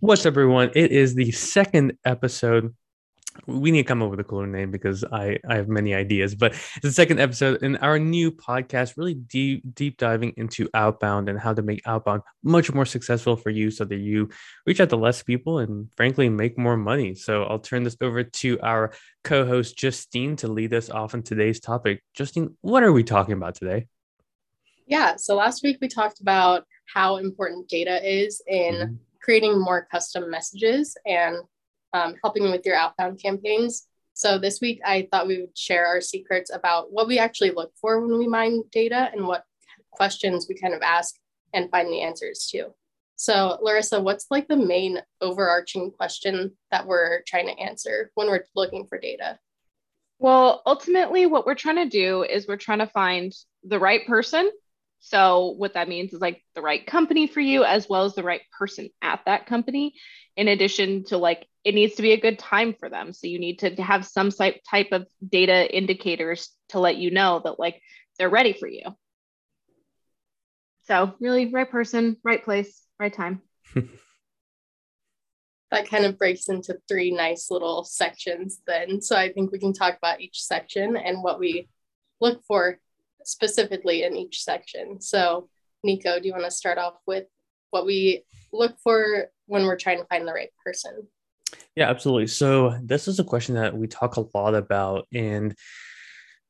What's up, everyone? It is the second episode. We need to come up with a cooler name because I, I have many ideas, but it's the second episode in our new podcast, really deep deep diving into outbound and how to make outbound much more successful for you so that you reach out to less people and frankly make more money. So I'll turn this over to our co-host Justine to lead us off in today's topic. Justine, what are we talking about today? Yeah, so last week we talked about how important data is in mm-hmm creating more custom messages and um, helping with your outbound campaigns. So this week, I thought we would share our secrets about what we actually look for when we mine data and what questions we kind of ask and find the answers to. So, Larissa, what's like the main overarching question that we're trying to answer when we're looking for data? Well, ultimately, what we're trying to do is we're trying to find the right person so what that means is like the right company for you as well as the right person at that company. In addition to like it needs to be a good time for them. So you need to have some type of data indicators to let you know that like they're ready for you. So really right person, right place, right time. that kind of breaks into three nice little sections then. So I think we can talk about each section and what we look for specifically in each section. So, Nico, do you want to start off with what we look for when we're trying to find the right person? Yeah, absolutely. So, this is a question that we talk a lot about, and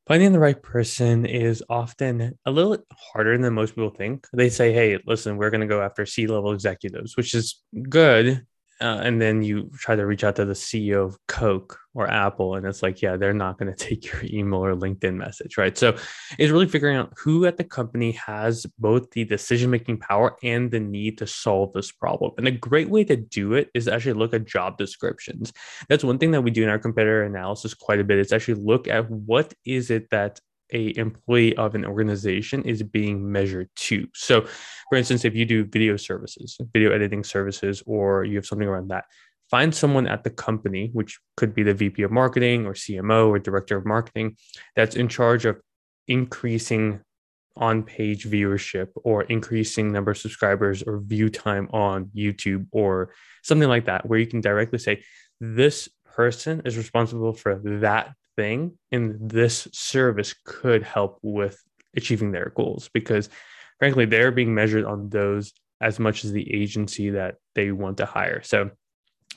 finding the right person is often a little harder than most people think. They say, hey, listen, we're going to go after C level executives, which is good uh, and then you try to reach out to the CEO of Coke or Apple, and it's like, yeah, they're not going to take your email or LinkedIn message, right? So it's really figuring out who at the company has both the decision making power and the need to solve this problem. And a great way to do it is actually look at job descriptions. That's one thing that we do in our competitor analysis quite a bit. Is actually look at what is it that a employee of an organization is being measured to. So, for instance, if you do video services, video editing services, or you have something around that, find someone at the company, which could be the VP of marketing or CMO or director of marketing, that's in charge of increasing on page viewership or increasing number of subscribers or view time on YouTube or something like that, where you can directly say, this person is responsible for that thing and this service could help with achieving their goals because frankly they're being measured on those as much as the agency that they want to hire. So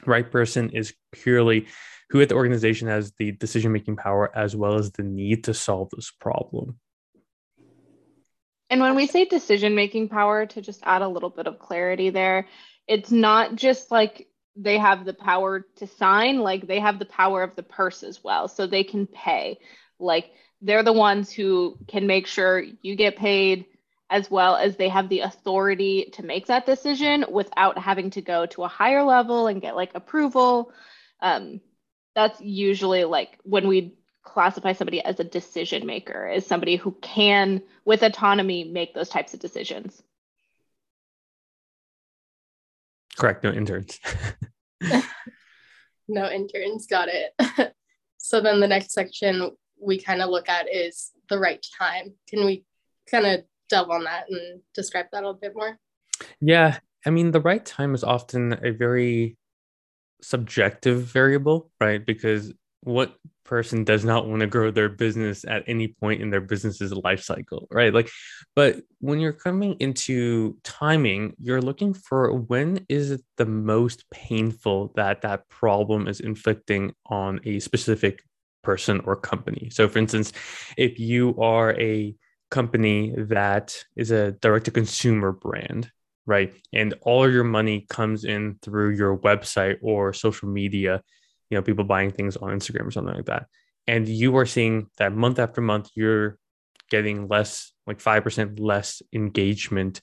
right person is purely who at the organization has the decision making power as well as the need to solve this problem. And when we say decision making power to just add a little bit of clarity there it's not just like they have the power to sign like they have the power of the purse as well so they can pay. Like they're the ones who can make sure you get paid as well as they have the authority to make that decision without having to go to a higher level and get like approval. Um, that's usually like when we classify somebody as a decision maker is somebody who can with autonomy make those types of decisions Correct. No interns. no interns. Got it. so then the next section we kind of look at is the right time. Can we kind of delve on that and describe that a little bit more? Yeah. I mean, the right time is often a very subjective variable, right? Because what person does not want to grow their business at any point in their business's life cycle right? Like but when you're coming into timing you're looking for when is it the most painful that that problem is inflicting on a specific person or company? So for instance if you are a company that is a direct to consumer brand right? And all your money comes in through your website or social media you know people buying things on instagram or something like that. And you are seeing that month after month you're getting less like 5% less engagement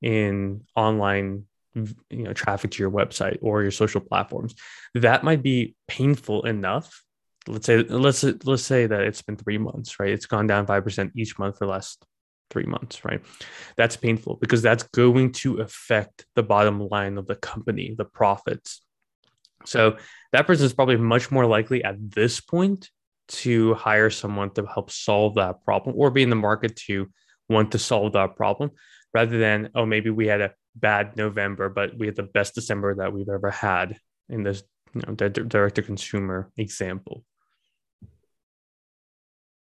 in online you know traffic to your website or your social platforms. That might be painful enough. Let's say let's let's say that it's been 3 months right? It's gone down 5% each month for the last 3 months right? That's painful because that's going to affect the bottom line of the company the profits so that person is probably much more likely at this point to hire someone to help solve that problem or be in the market to want to solve that problem rather than, oh, maybe we had a bad November, but we had the best December that we've ever had in this you know, direct to consumer example.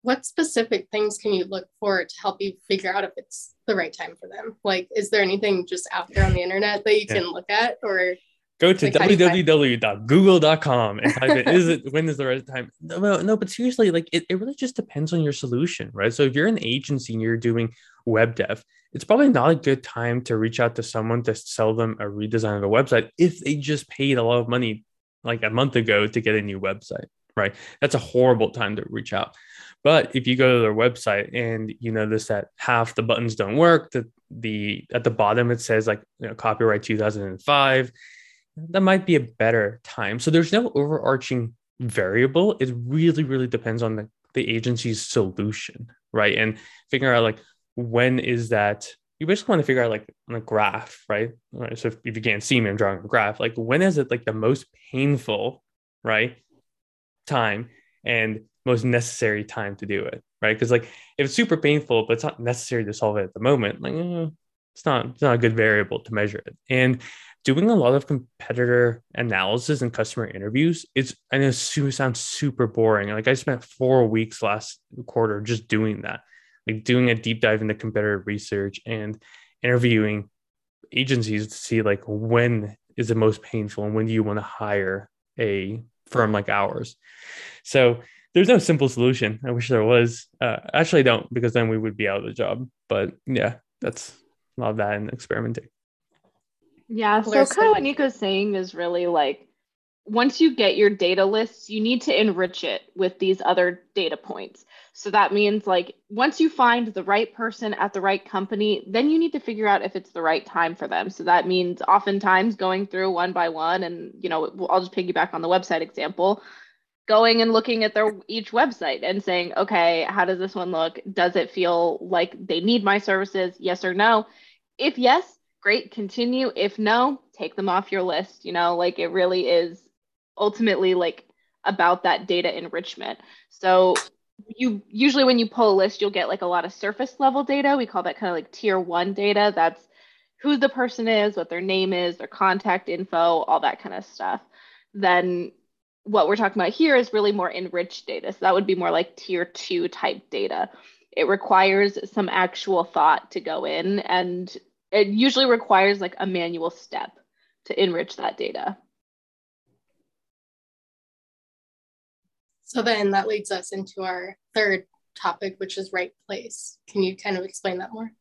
What specific things can you look for to help you figure out if it's the right time for them? Like, is there anything just out there on the internet that you yeah. can look at or? Go to like, www.google.com and type in, is it, when is the right time? No, no, but seriously, like it, it really just depends on your solution, right? So if you're an agency and you're doing web dev, it's probably not a good time to reach out to someone to sell them a redesign of a website if they just paid a lot of money like a month ago to get a new website, right? That's a horrible time to reach out. But if you go to their website and you notice that half the buttons don't work, that the at the bottom it says like you know, copyright 2005, that might be a better time. So there's no overarching variable. It really, really depends on the, the agency's solution, right? And figure out like when is that you basically want to figure out like on a graph, right? right? So if, if you can't see me, I'm drawing a graph. Like when is it like the most painful, right? Time and most necessary time to do it, right? Because like if it's super painful, but it's not necessary to solve it at the moment, like eh, it's not it's not a good variable to measure it. And doing a lot of competitor analysis and customer interviews, it's I know it sounds super boring. Like I spent four weeks last quarter just doing that like doing a deep dive into competitor research and interviewing agencies to see like when is the most painful and when do you want to hire a firm like ours. So there's no simple solution. I wish there was. Uh, actually don't because then we would be out of the job. But yeah that's a lot of that and experimenting yeah so kind of what nico's saying is really like once you get your data lists, you need to enrich it with these other data points. So that means like once you find the right person at the right company, then you need to figure out if it's the right time for them. So that means oftentimes going through one by one and you know, I'll just piggyback on the website example, going and looking at their each website and saying, "Okay, how does this one look? Does it feel like they need my services? Yes or no?" If yes, great, continue. If no, take them off your list. You know, like it really is ultimately like about that data enrichment. So you usually when you pull a list, you'll get like a lot of surface level data. We call that kind of like tier one data. That's who the person is, what their name is, their contact info, all that kind of stuff. Then what we're talking about here is really more enriched data. So that would be more like tier two type data. It requires some actual thought to go in and it usually requires like a manual step to enrich that data. So then that leads us into our third topic, which is right place. Can you kind of explain that more?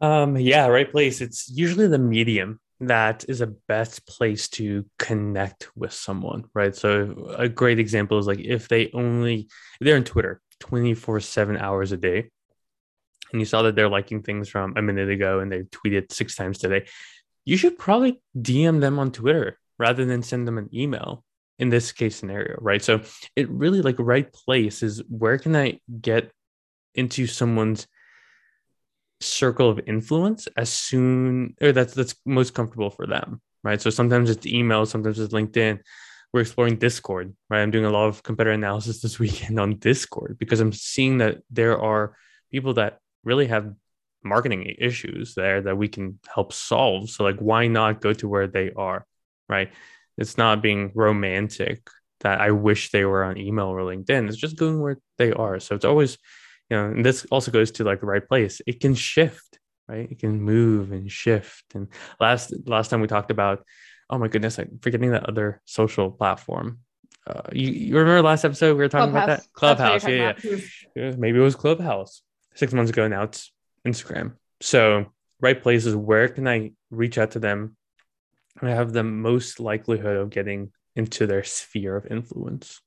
Um, yeah, right place. It's usually the medium that is a best place to connect with someone, right? So a great example is like if they only if they're on Twitter 24 7 hours a day, and you saw that they're liking things from a minute ago and they tweeted six times today, you should probably DM them on Twitter rather than send them an email in this case scenario, right? So it really like right place is where can I get into someone's circle of influence as soon or that's that's most comfortable for them, right? So sometimes it's email, sometimes it's LinkedIn. We're exploring Discord, right? I'm doing a lot of competitor analysis this weekend on Discord because I'm seeing that there are people that really have marketing issues there that we can help solve. So like why not go to where they are, right? It's not being romantic that I wish they were on email or LinkedIn. It's just going where they are. So it's always, you know, and this also goes to like the right place. It can shift, right? It can move and shift. And last last time we talked about, oh my goodness, I'm forgetting that other social platform. Uh, you, you remember last episode we were talking Clubhouse. about that Clubhouse, yeah, yeah. yeah. Maybe it was Clubhouse six months ago. Now it's Instagram. So right places. Where can I reach out to them and have the most likelihood of getting into their sphere of influence.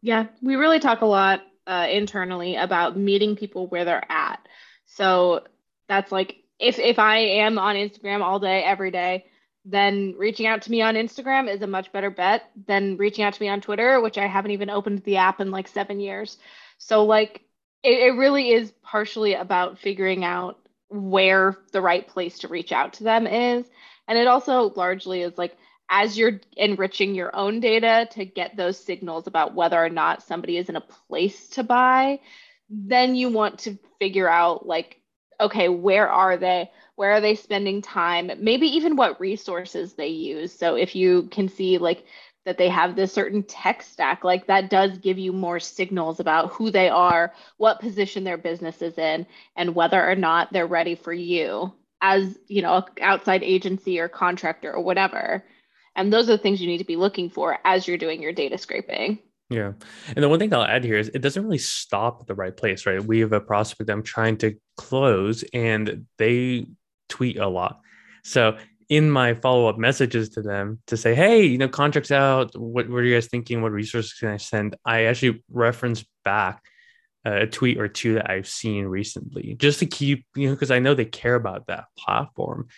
Yeah, we really talk a lot uh, internally about meeting people where they're at. So that's like if if I am on Instagram all day every day, then reaching out to me on Instagram is a much better bet than reaching out to me on Twitter, which I haven't even opened the app in like seven years. So like it, it really is partially about figuring out where the right place to reach out to them is and it also largely is like as you're enriching your own data to get those signals about whether or not somebody is in a place to buy, then you want to figure out like, okay, where are they? Where are they spending time? Maybe even what resources they use. So if you can see like that they have this certain tech stack, like that does give you more signals about who they are, what position their business is in, and whether or not they're ready for you as, you know, outside agency or contractor or whatever. And those are the things you need to be looking for as you're doing your data scraping. Yeah. And the one thing I'll add here is it doesn't really stop at the right place, right? We have a prospect I'm trying to close and they tweet a lot. So in my follow-up messages to them to say, hey, you know, contracts out, what, what are you guys thinking? What resources can I send? I actually reference back uh, a tweet or two that I've seen recently just to keep, you know, because I know they care about that platform.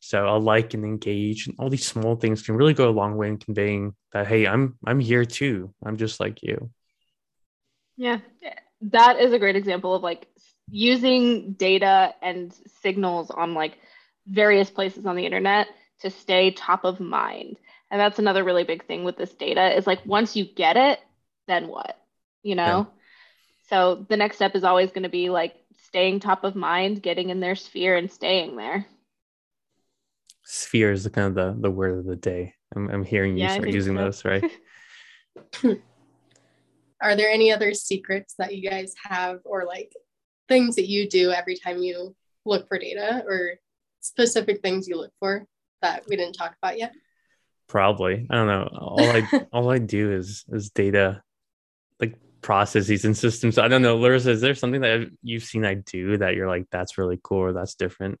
So a like and engage and all these small things can really go a long way in conveying that hey, I'm I'm here too. I'm just like you. Yeah. That is a great example of like using data and signals on like various places on the internet to stay top of mind. And that's another really big thing with this data is like once you get it, then what? You know? Yeah. So the next step is always going to be like staying top of mind, getting in their sphere and staying there sphere is the kind of the, the word of the day. I'm, I'm hearing you yeah, start using so. those, right? Are there any other secrets that you guys have or like things that you do every time you look for data or specific things you look for that we didn't talk about yet? Probably. I don't know. All I all I do is is data like processes and systems. I don't know. Larissa, is there something that you've seen I do that you're like, that's really cool or that's different?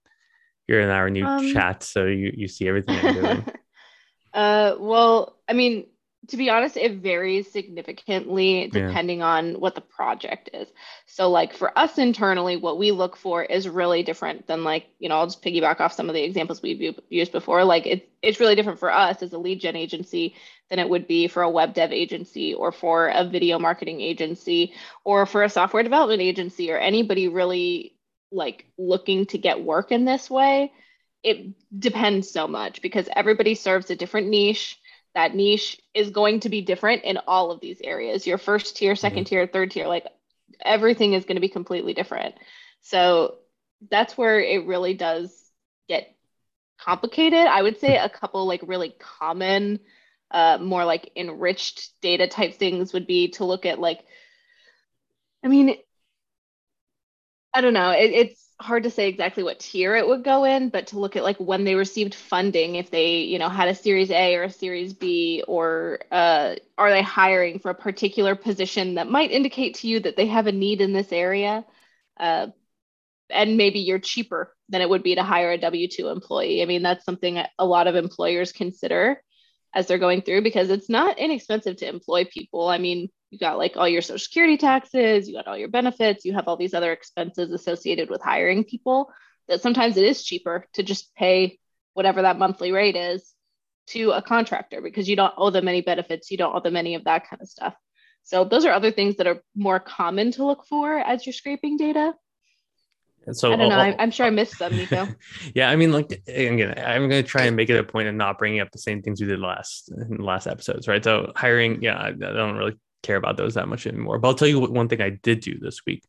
you're in our new um, chat, so you you see everything I'm doing. uh, well, I mean, to be honest, it varies significantly depending yeah. on what the project is. So, like for us internally, what we look for is really different than like you know I'll just piggyback off some of the examples we've used before. Like it's it's really different for us as a lead gen agency than it would be for a web dev agency or for a video marketing agency or for a software development agency or anybody really like looking to get work in this way it depends so much because everybody serves a different niche that niche is going to be different in all of these areas. Your first tier 2nd mm-hmm. tier third tier like everything is going to be completely different. So that's where it really does get complicated. I would say a couple like really common uh, more like enriched data type things would be to look at like i mean I don't know. It, it's hard to say exactly what tier it would go in, but to look at like when they received funding, if they, you know, had a Series A or a Series B, or uh, are they hiring for a particular position that might indicate to you that they have a need in this area, uh, and maybe you're cheaper than it would be to hire a W two employee. I mean, that's something a lot of employers consider as they're going through because it's not inexpensive to employ people. I mean, you got like all your social security taxes, you got all your benefits, you have all these other expenses associated with hiring people that sometimes it is cheaper to just pay whatever that monthly rate is to a contractor because you don't owe them any benefits, you don't owe them any of that kind of stuff. So those are other things that are more common to look for as you're scraping data. And So I don't know. i I'm sure I missed some, Nico. yeah, I mean, like again, I'm going to try and make it a point of not bringing up the same things we did last in the last episodes, right? So hiring, yeah, I don't really care about those that much anymore. But I'll tell you what one thing I did do this week.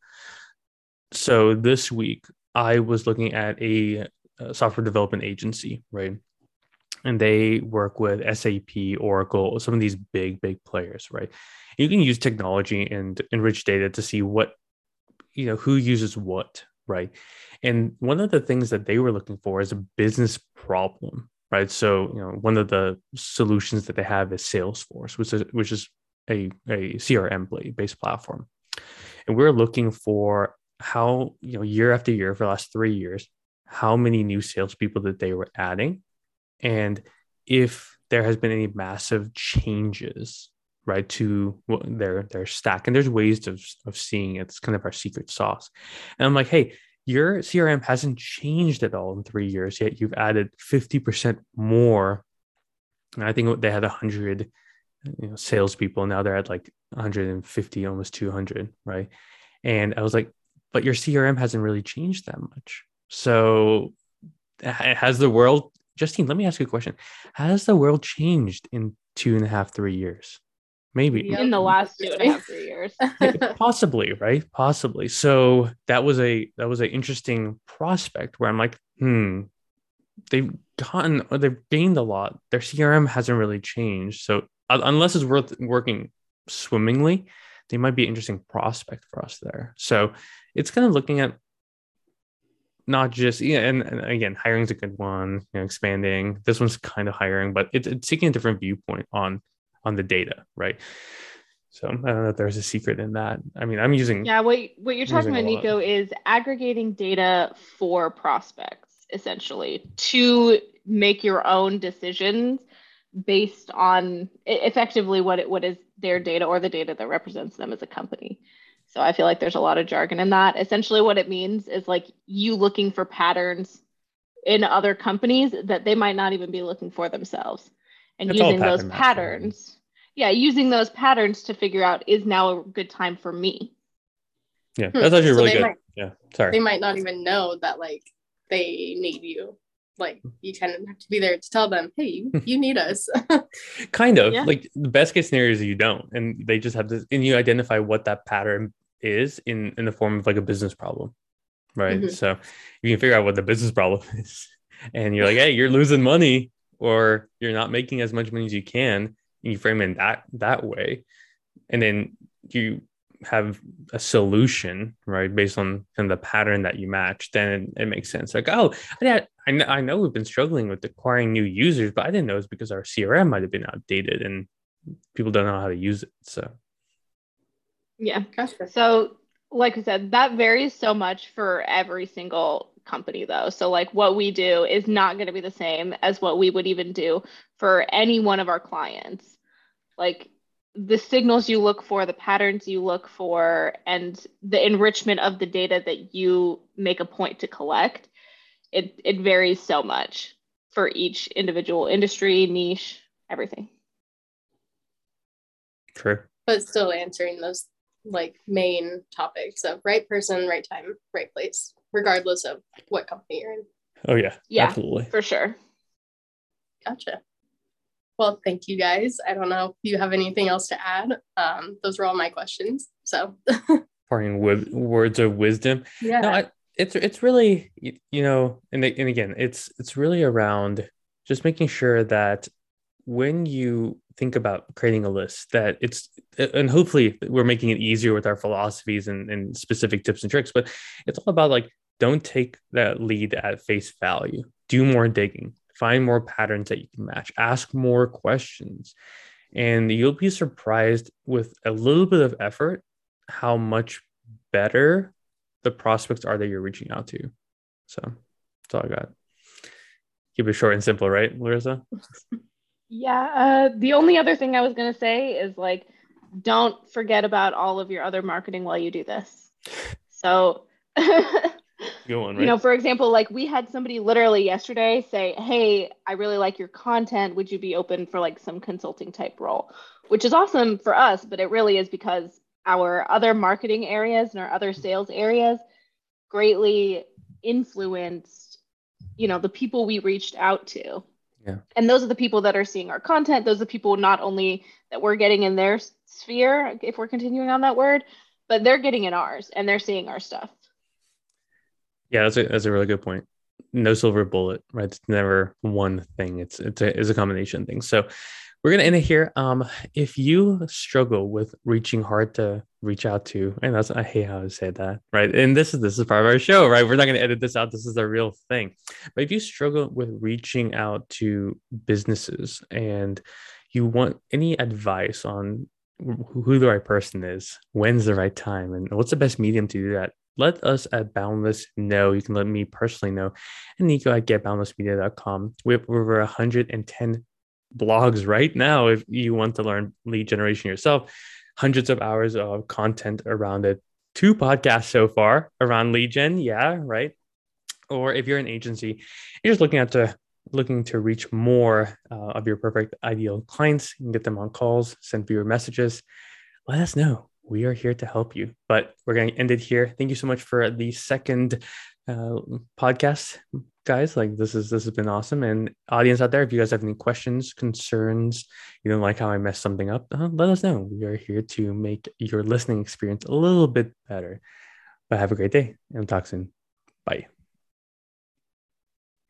So this week I was looking at a, a software development agency, right? And they work with SAP, Oracle, some of these big, big players, right? You can use technology and enrich data to see what, you know, who uses what, right? And one of the things that they were looking for is a business problem, right? So, you know, one of the solutions that they have is Salesforce, which is which is a, a CRM based platform. And we're looking for how, you know, year after year for the last three years, how many new salespeople that they were adding. And if there has been any massive changes, right, to their their stack. And there's ways of, of seeing it. It's kind of our secret sauce. And I'm like, hey, your CRM hasn't changed at all in three years yet. You've added 50% more. And I think they had 100 you know salespeople. Now they're at like 150, almost 200, right? And I was like, but your CRM hasn't really changed that much. So has the world, Justine? Let me ask you a question: Has the world changed in two and a half, three years? maybe in the last two and a half three years. possibly right possibly so that was a that was an interesting prospect where i'm like hmm they've gotten or they've gained a lot their crm hasn't really changed so Uh, unless it's worth working swimmingly they might be an interesting prospect for us there so it's kind of looking at not just yeah and, and again hiring's a good one you know expanding this one's kind of hiring but it's, it's taking a different viewpoint on on the data right so I don't know if there's a secret in that. I mean, I'm using Yeah, what what you're talking about. Nico, is aggregating data for prospects essentially to make your own decisions based on effectively what it what is their data or the data that represents them as a company. So I feel like there's a lot of jargon in that. Essentially, what it means is like you looking for patterns in other companies that they might not even be looking for themselves, and It's using those pattern matching. patterns. Yeah, using those patterns to figure out is now a good time for me. yeah, Hmm, that's actually so really they good. might- yeah, sorry. they might not even know that like they need you. Like you kind of have to be there to tell them, hey, you, you need us. kind of Yeah. like the best case scenario is you don't, and they just have to, and you identify what that pattern is in in the form of like a business problem, right? Mhm. So you can figure out what the business problem is, and you're like, hey, you're losing money, or you're not making as much money as you can, and you frame it that that way, and then you have a solution, right, based on kind of the pattern that you match, then it, it makes sense. Like, oh, yeah, I know, I know we've been struggling with acquiring new users, but I didn't know it's because our CRM might have been outdated and people don't know how to use it. So, Yeah. gotcha. So, like I said, that varies so much for every single company, though. So, like, what we do is not going to be the same as what we would even do for any one of our clients. Like, the signals you look for, the patterns you look for, and the enrichment of the data that you make a point to collect, it, it varies so much for each individual industry, niche, everything. true. But still answering those like main topics of right person, right time, right place, regardless of what company you're in. Oh, yeah. Yeah. Absolutely. For sure. Gotcha. Well, thank you guys. I don't know if you have anything else to add. Um, those were all my questions. So Parting with words of wisdom. yeah. No, I, it's it's really y- you know, and and again, it's it's really around just making sure that when you think about creating a list, that it's and hopefully we're making it easier with our philosophies and, and specific tips and tricks. But it's all about like don't take that lead at face value. Do more digging. Find more patterns that you can match. Ask more questions, and you'll be surprised with a little bit of effort how much better the prospects are that you're reaching out to. So that's all I got. Keep it short and simple, right, Larissa? Yeah, uh, the only other thing I was going to say is like, don't forget about all of your other marketing while you do this. So, Good one, right? you know, for example, like we had somebody literally yesterday say, Hey, I really like your content. Would you be open for like some consulting type role? Which is awesome for us, but it really is because our other marketing areas and our other mm-hmm. sales areas greatly influenced, you know, the people we reached out to. Yeah. And those are the people that are seeing our content. Those are the people not only that we're getting in their sphere, if we're continuing on that word, but they're getting in ours and they're seeing our stuff. yeah, that's a that's a really good point. No silver bullet, right? It's never one thing. It's it's a it's a combination thing. So we're gonna end it here. Um, if you struggle with reaching hard to reach out to, and that's I hate how I say that, right? And this is this is part of our show, right? We're not gonna edit this out. This is a real thing. But if you struggle with reaching out to businesses and you want any advice on who the right person is, when's the right time, and what's the best medium to do that, let us at Boundless know. You can let me personally know. And Nico at getboundlessmedia.com. We have over 110 blogs right now if you want to learn lead generation yourself. Hundreds of hours of content around it. Two podcasts so far around lead gen. Yeah, right. Or if you're an agency, you're just looking at to looking to reach more uh, of your perfect ideal clients and get them on calls, send viewer messages. Let us know we are here to help you. But we're going to end it here. Thank you so much for the second uh, podcast. Guys, like this is this has been awesome. And audience out there, if you guys have any questions, concerns, you don't like how I messed something up, uh, let us know. We are here to make your listening experience a little bit better. But have a great day and talk soon. Bye.